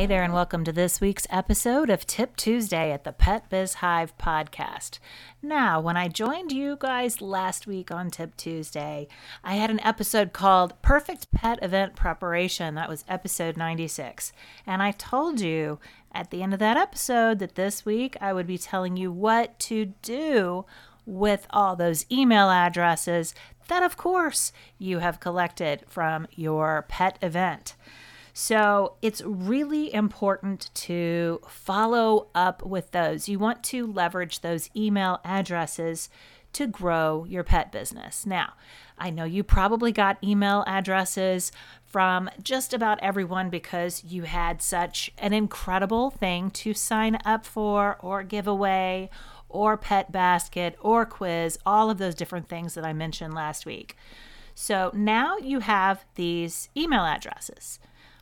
Hey there, and welcome to this week's episode of Tip Tuesday at the Pet Biz Hive podcast. Now, when I joined you guys last week on Tip Tuesday, I had an episode called Perfect Pet Event Preparation. That was episode 96. And I told you at the end of that episode that this week I would be telling you what to do with all those email addresses that, of course, you have collected from your pet event. So it's really important to follow up with those. You want to leverage those email addresses to grow your pet business. Now, I know you probably got email addresses from just about everyone because you had such an incredible thing to sign up for or give away or pet basket or quiz, all of those different things that I mentioned last week. So now you have these email addresses.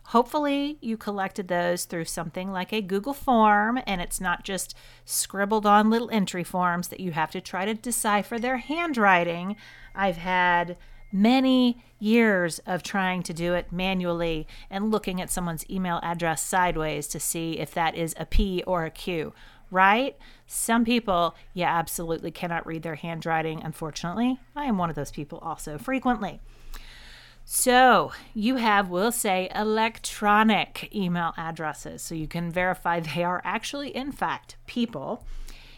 Hopefully, you collected those through something like a Google form and it's not just scribbled on little entry forms that you have to try to decipher their handwriting. I've had many years of trying to do it manually and looking at someone's email address sideways to see if that is a P or a Q, right? Some people, yeah, absolutely cannot read their handwriting, unfortunately. I am one of those people also frequently. So you have, we'll say, electronic email addresses. So you can verify they are actually, in fact, people.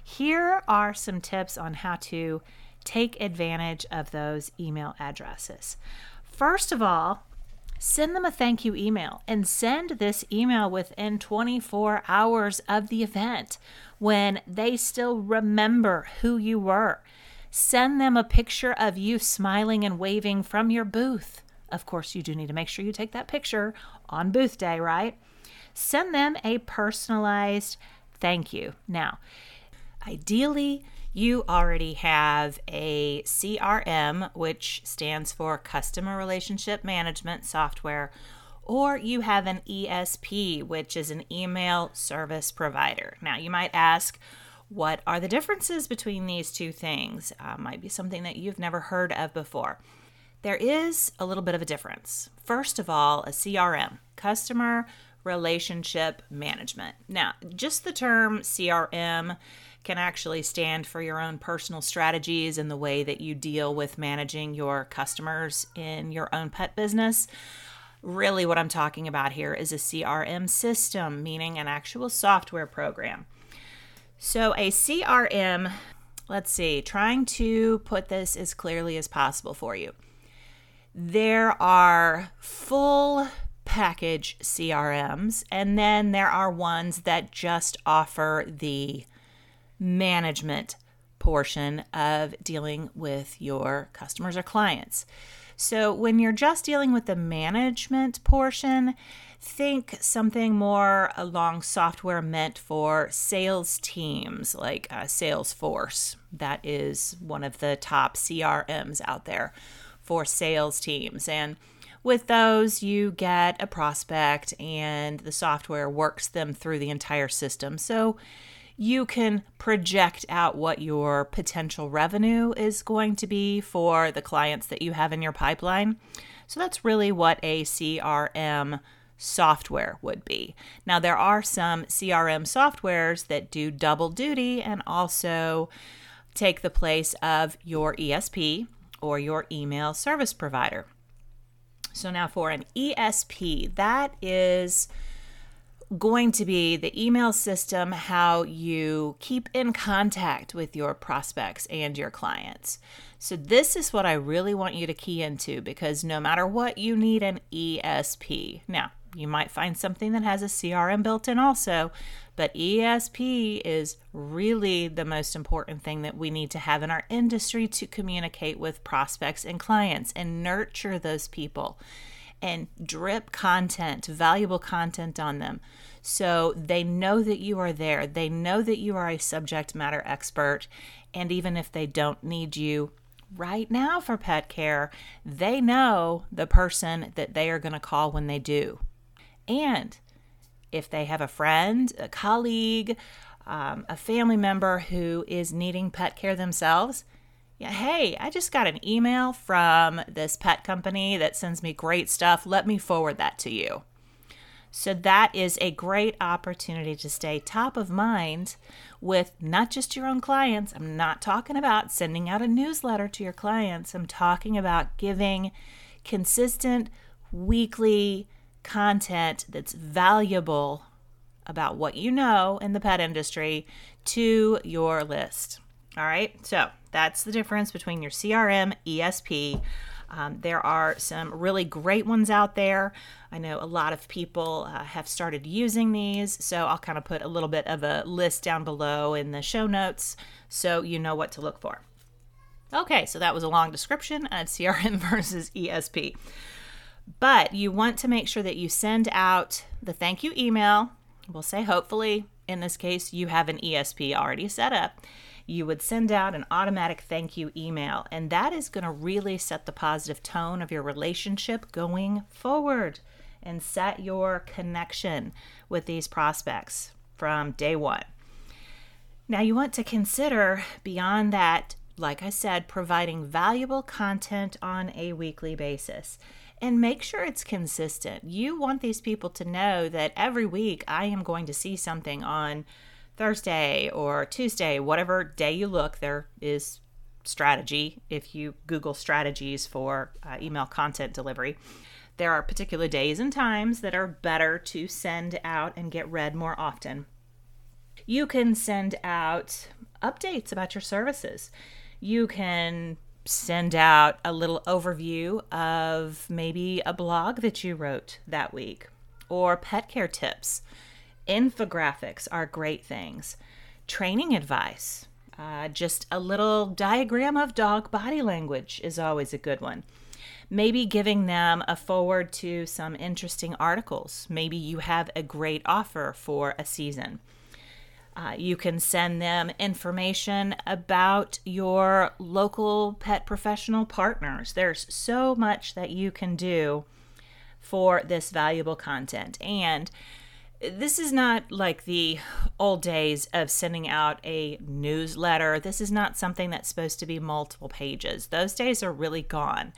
Here are some tips on how to take advantage of those email addresses. First of all, send them a thank you email and send this email within 24 hours of the event when they still remember who you were. Send them a picture of you smiling and waving from your booth of course, you do need to make sure you take that picture on booth day, right? Send them a personalized thank you. Now, ideally, you already have a CRM, which stands for Customer Relationship Management Software, or you have an ESP, which is an email service provider. Now, you might ask, what are the differences between these two things? Uh, might be something that you've never heard of before. There is a little bit of a difference. First of all, a CRM, customer relationship management. Now, just the term CRM can actually stand for your own personal strategies and the way that you deal with managing your customers in your own pet business. Really, what I'm talking about here is a CRM system, meaning an actual software program. So, a CRM, let's see, trying to put this as clearly as possible for you there are full package CRMs, and then there are ones that just offer the management portion of dealing with your customers or clients. So, when you're just dealing with the management portion, think something more along software meant for sales teams like uh, Salesforce. That is one of the top CRMs out there for sales teams. And with those, you get a prospect, and the software works them through the entire system. So you can project out what your potential revenue is going to be for the clients that you have in your pipeline. So that's really what a CRM software would be. Now, there are some CRM softwares that do double duty and also take the place of your ESP, or your email service provider. So, now for an ESP, that is going to be the email system, how you keep in contact with your prospects and your clients. So, this is what I really want you to key into because no matter what, you need an ESP. Now, you might find something that has a CRM built in also, but ESP is really the most important thing that we need to have in our industry to communicate with prospects and clients and nurture those people and drip content, valuable content on them. So they know that you are there. They know that you are a subject matter expert. And even if they don't need you right now for pet care, they know the person that they are going to call when they do. And if they have a friend, a colleague, um, a family member who is needing pet care themselves, yeah, hey, I just got an email from this pet company that sends me great stuff. Let me forward that to you. So, that is a great opportunity to stay top of mind with not just your own clients. I'm not talking about sending out a newsletter to your clients, I'm talking about giving consistent weekly content that's valuable about what you know in the pet industry to your list. All right, so that's the difference between your CRM, ESP. Um, there are some really great ones out there. I know a lot of people uh, have started using these, so I'll kind of put a little bit of a list down below in the show notes so you know what to look for. Okay, so that was a long description on CRM versus ESP. But you want to make sure that you send out the thank you email. We'll say, hopefully, in this case, you have an ESP already set up you would send out an automatic thank you email. And that is going to really set the positive tone of your relationship going forward and set your connection with these prospects from day one. Now, you want to consider beyond that, like I said, providing valuable content on a weekly basis and make sure it's consistent. You want these people to know that every week I am going to see something on Thursday or Tuesday, whatever day you look, there is strategy. If you Google strategies for uh, email content delivery, there are particular days and times that are better to send out and get read more often. You can send out updates about your services. You can send out a little overview of maybe a blog that you wrote that week or pet care tips Infographics are great things. Training advice, uh, just a little diagram of dog body language is always a good one. Maybe giving them a forward to some interesting articles. Maybe you have a great offer for a season. Uh, you can send them information about your local pet professional partners. There's so much that you can do for this valuable content. And this is not like the old days of sending out a newsletter. This is not something that's supposed to be multiple pages. Those days are really gone.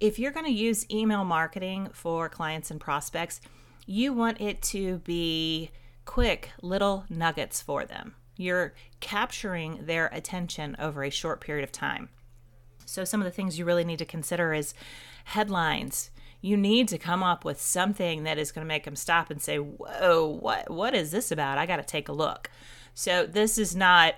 If you're going to use email marketing for clients and prospects, you want it to be quick little nuggets for them. You're capturing their attention over a short period of time. So, some of the things you really need to consider is headlines, you need to come up with something that is going to make them stop and say, "Whoa, what what is this about? I got to take a look." So this is not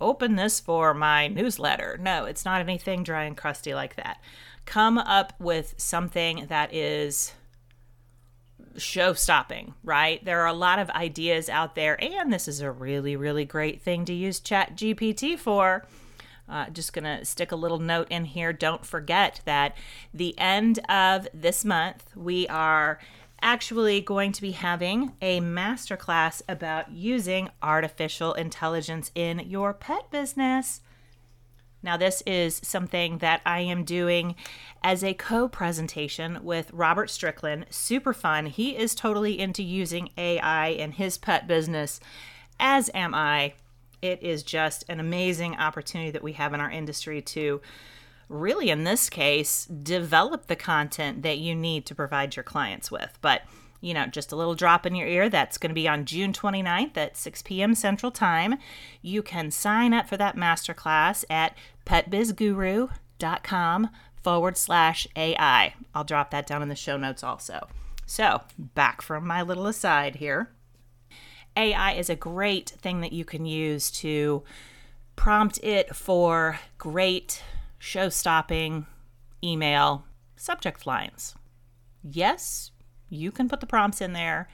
open this for my newsletter. No, it's not anything dry and crusty like that. Come up with something that is show stopping, right? There are a lot of ideas out there, and this is a really, really great thing to use Chat GPT for uh, just going to stick a little note in here. Don't forget that the end of this month, we are actually going to be having a masterclass about using artificial intelligence in your pet business. Now, this is something that I am doing as a co presentation with Robert Strickland. Super fun. He is totally into using AI in his pet business, as am I it is just an amazing opportunity that we have in our industry to really, in this case, develop the content that you need to provide your clients with. But you know, just a little drop in your ear. That's going to be on June 29th at 6 p.m. Central Time. You can sign up for that masterclass at petbizguru.com forward slash AI. I'll drop that down in the show notes also. So, back from my little aside here. AI is a great thing that you can use to prompt it for great show stopping email subject lines. Yes, you can put the prompts in there,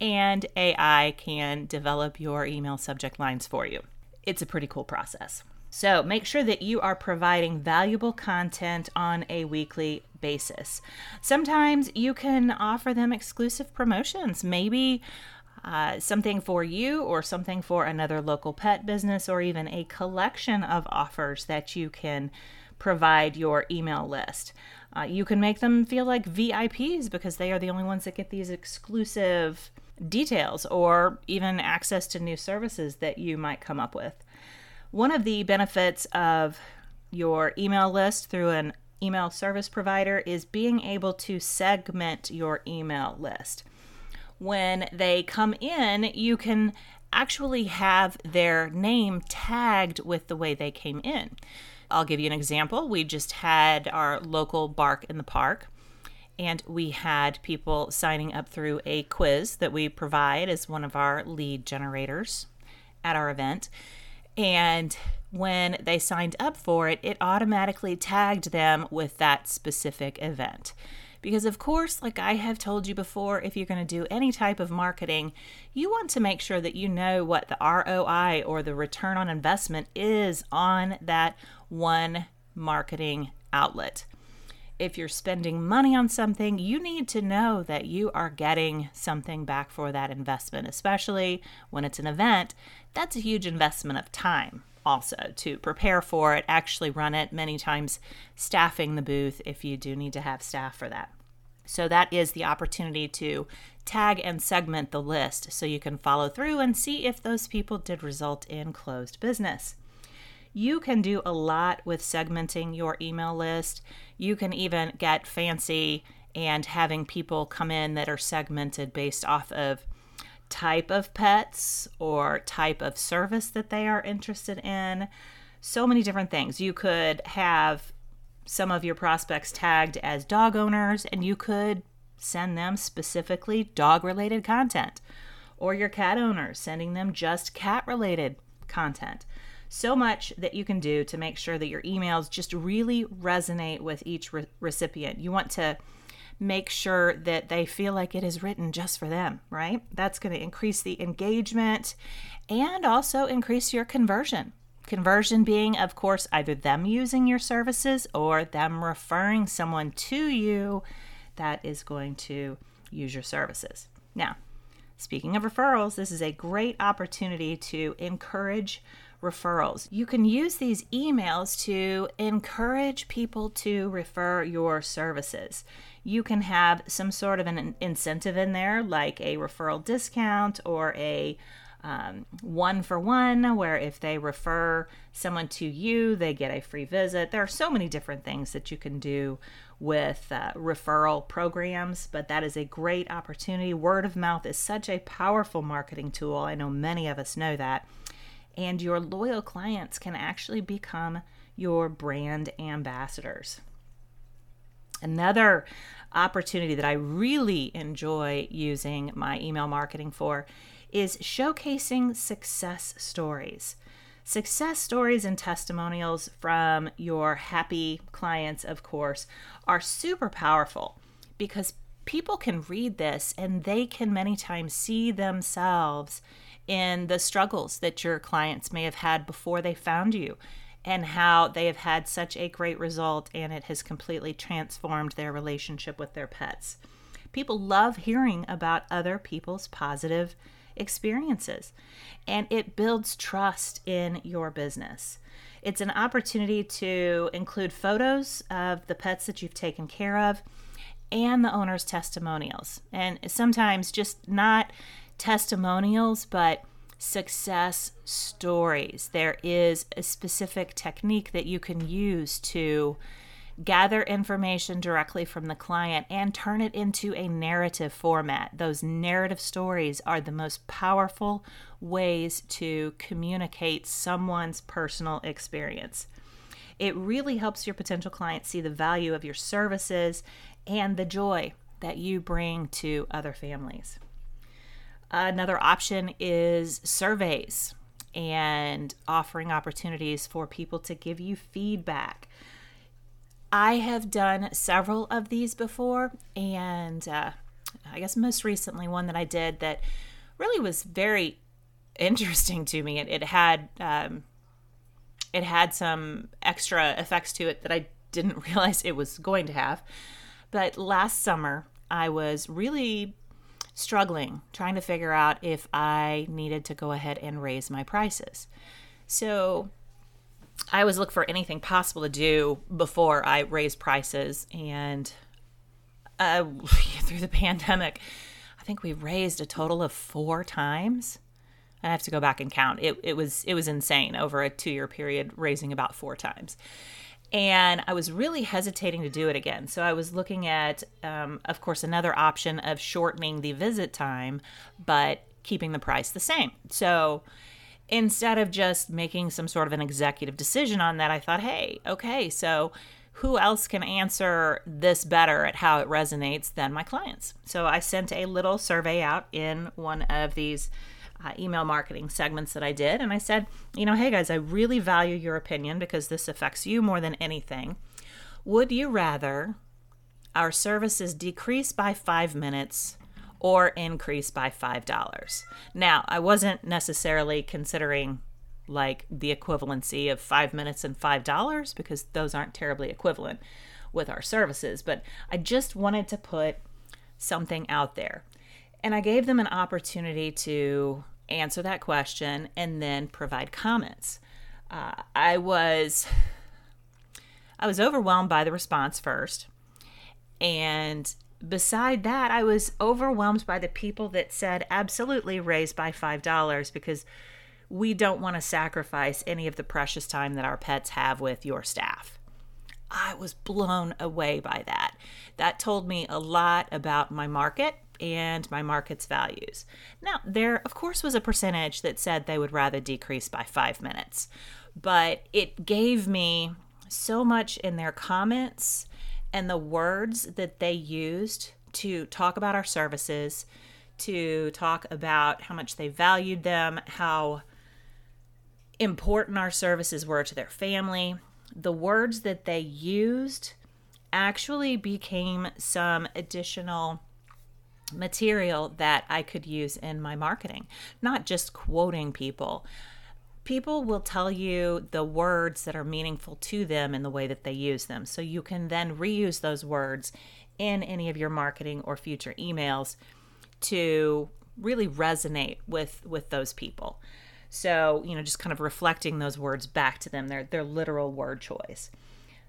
and AI can develop your email subject lines for you. It's a pretty cool process. So make sure that you are providing valuable content on a weekly basis. Sometimes you can offer them exclusive promotions, maybe uh, something for you or something for another local pet business, or even a collection of offers that you can provide your email list. Uh, you can make them feel like VIPs because they are the only ones that get these exclusive details or even access to new services that you might come up with. One of the benefits of your email list through an email service provider is being able to segment your email list. When they come in, you can actually have their name tagged with the way they came in. I'll give you an example. We just had our local bark in the park, and we had people signing up through a quiz that we provide as one of our lead generators at our event. And when they signed up for it, it automatically tagged them with that specific event. Because, of course, like I have told you before, if you're going to do any type of marketing, you want to make sure that you know what the ROI or the return on investment is on that one marketing outlet. If you're spending money on something, you need to know that you are getting something back for that investment, especially when it's an event. That's a huge investment of time also to prepare for it, actually run it, many times staffing the booth if you do need to have staff for that. So, that is the opportunity to tag and segment the list so you can follow through and see if those people did result in closed business. You can do a lot with segmenting your email list. You can even get fancy and having people come in that are segmented based off of type of pets or type of service that they are interested in. So many different things. You could have some of your prospects tagged as dog owners, and you could send them specifically dog related content. Or your cat owners, sending them just cat related content. So much that you can do to make sure that your emails just really resonate with each re- recipient. You want to make sure that they feel like it is written just for them, right? That's going to increase the engagement and also increase your conversion. Conversion being, of course, either them using your services or them referring someone to you that is going to use your services. Now, speaking of referrals, this is a great opportunity to encourage referrals. You can use these emails to encourage people to refer your services you can have some sort of an incentive in there, like a referral discount or a um, one for one, where if they refer someone to you, they get a free visit. There are so many different things that you can do with uh, referral programs, but that is a great opportunity. Word of mouth is such a powerful marketing tool. I know many of us know that. And your loyal clients can actually become your brand ambassadors. Another opportunity that I really enjoy using my email marketing for is showcasing success stories. Success stories and testimonials from your happy clients, of course, are super powerful because people can read this and they can many times see themselves in the struggles that your clients may have had before they found you and how they have had such a great result and it has completely transformed their relationship with their pets. People love hearing about other people's positive experiences and it builds trust in your business. It's an opportunity to include photos of the pets that you've taken care of and the owner's testimonials. And sometimes just not testimonials, but success stories. There is a specific technique that you can use to gather information directly from the client and turn it into a narrative format. Those narrative stories are the most powerful ways to communicate someone's personal experience. It really helps your potential client see the value of your services and the joy that you bring to other families. Another option is surveys and offering opportunities for people to give you feedback. I have done several of these before, and uh, I guess most recently one that I did that really was very interesting to me. It, it had um, it had some extra effects to it that I didn't realize it was going to have. But last summer, I was really struggling trying to figure out if I needed to go ahead and raise my prices. So I always look for anything possible to do before I raise prices. And uh, through the pandemic, I think we raised a total of four times. I have to go back and count. It, it was it was insane over a two year period, raising about four times and I was really hesitating to do it again. So I was looking at, um, of course, another option of shortening the visit time, but keeping the price the same. So instead of just making some sort of an executive decision on that, I thought, hey, okay, so who else can answer this better at how it resonates than my clients? So I sent a little survey out in one of these uh, email marketing segments that I did. And I said, you know, hey guys, I really value your opinion because this affects you more than anything. Would you rather our services decrease by five minutes or increase by $5? Now, I wasn't necessarily considering like the equivalency of five minutes and $5 because those aren't terribly equivalent with our services, but I just wanted to put something out there. And I gave them an opportunity to answer that question and then provide comments. Uh, I was I was overwhelmed by the response first. And beside that, I was overwhelmed by the people that said absolutely raise by $5 because we don't want to sacrifice any of the precious time that our pets have with your staff. I was blown away by that. That told me a lot about my market and my market's values. Now, there, of course, was a percentage that said they would rather decrease by five minutes, but it gave me so much in their comments and the words that they used to talk about our services, to talk about how much they valued them, how important our services were to their family. The words that they used actually became some additional material that I could use in my marketing, not just quoting people. People will tell you the words that are meaningful to them in the way that they use them. So you can then reuse those words in any of your marketing or future emails to really resonate with with those people. So, you know, just kind of reflecting those words back to them, their their literal word choice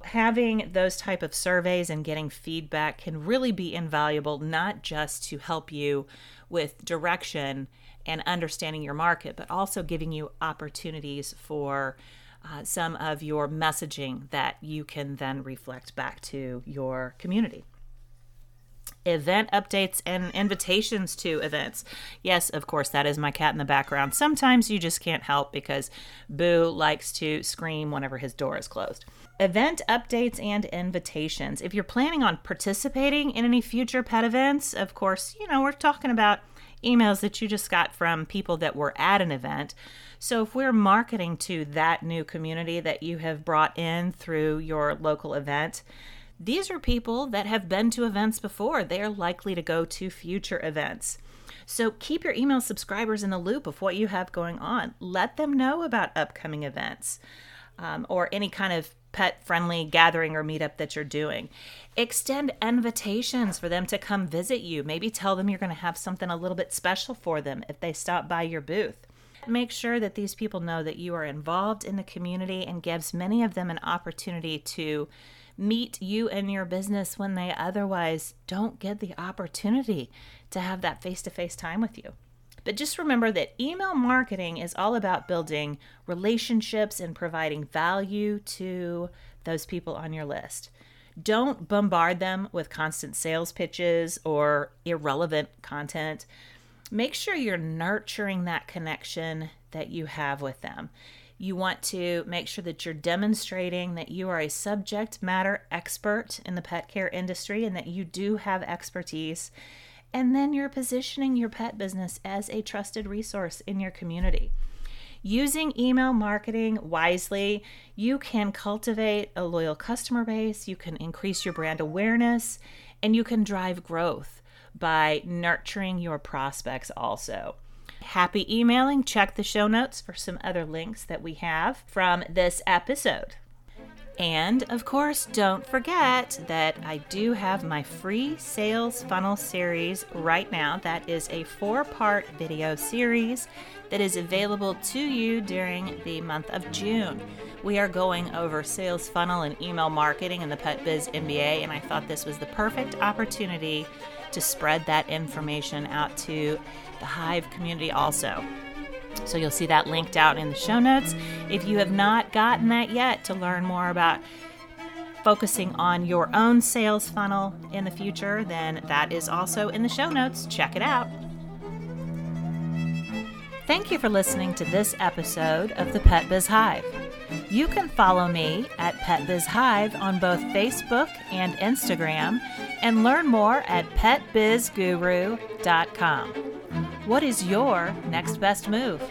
having those type of surveys and getting feedback can really be invaluable not just to help you with direction and understanding your market but also giving you opportunities for uh, some of your messaging that you can then reflect back to your community event updates and invitations to events. Yes, of course, that is my cat in the background. Sometimes you just can't help because Boo likes to scream whenever his door is closed. Event updates and invitations. If you're planning on participating in any future pet events, of course, you know, we're talking about emails that you just got from people that were at an event. So if we're marketing to that new community that you have brought in through your local event, these are people that have been to events before. They are likely to go to future events. So keep your email subscribers in the loop of what you have going on. Let them know about upcoming events um, or any kind of pet friendly gathering or meetup that you're doing. Extend invitations for them to come visit you. Maybe tell them you're going to have something a little bit special for them if they stop by your booth. Make sure that these people know that you are involved in the community and gives many of them an opportunity to meet you and your business when they otherwise don't get the opportunity to have that face to face time with you. But just remember that email marketing is all about building relationships and providing value to those people on your list. Don't bombard them with constant sales pitches or irrelevant content. Make sure you're nurturing that connection that you have with them. You want to make sure that you're demonstrating that you are a subject matter expert in the pet care industry and that you do have expertise. And then you're positioning your pet business as a trusted resource in your community. Using email marketing wisely, you can cultivate a loyal customer base, you can increase your brand awareness, and you can drive growth by nurturing your prospects also. Happy emailing. Check the show notes for some other links that we have from this episode. And of course, don't forget that I do have my free sales funnel series right now. That is a four part video series that is available to you during the month of June. We are going over sales funnel and email marketing in the Pet Biz MBA, and I thought this was the perfect opportunity to spread that information out to the Hive community also. So you'll see that linked out in the show notes. If you have not gotten that yet to learn more about focusing on your own sales funnel in the future, then that is also in the show notes. Check it out. Thank you for listening to this episode of the Pet Biz Hive. You can follow me at Pet Biz Hive on both Facebook and Instagram and learn more at petbizguru.com. What is your next best move?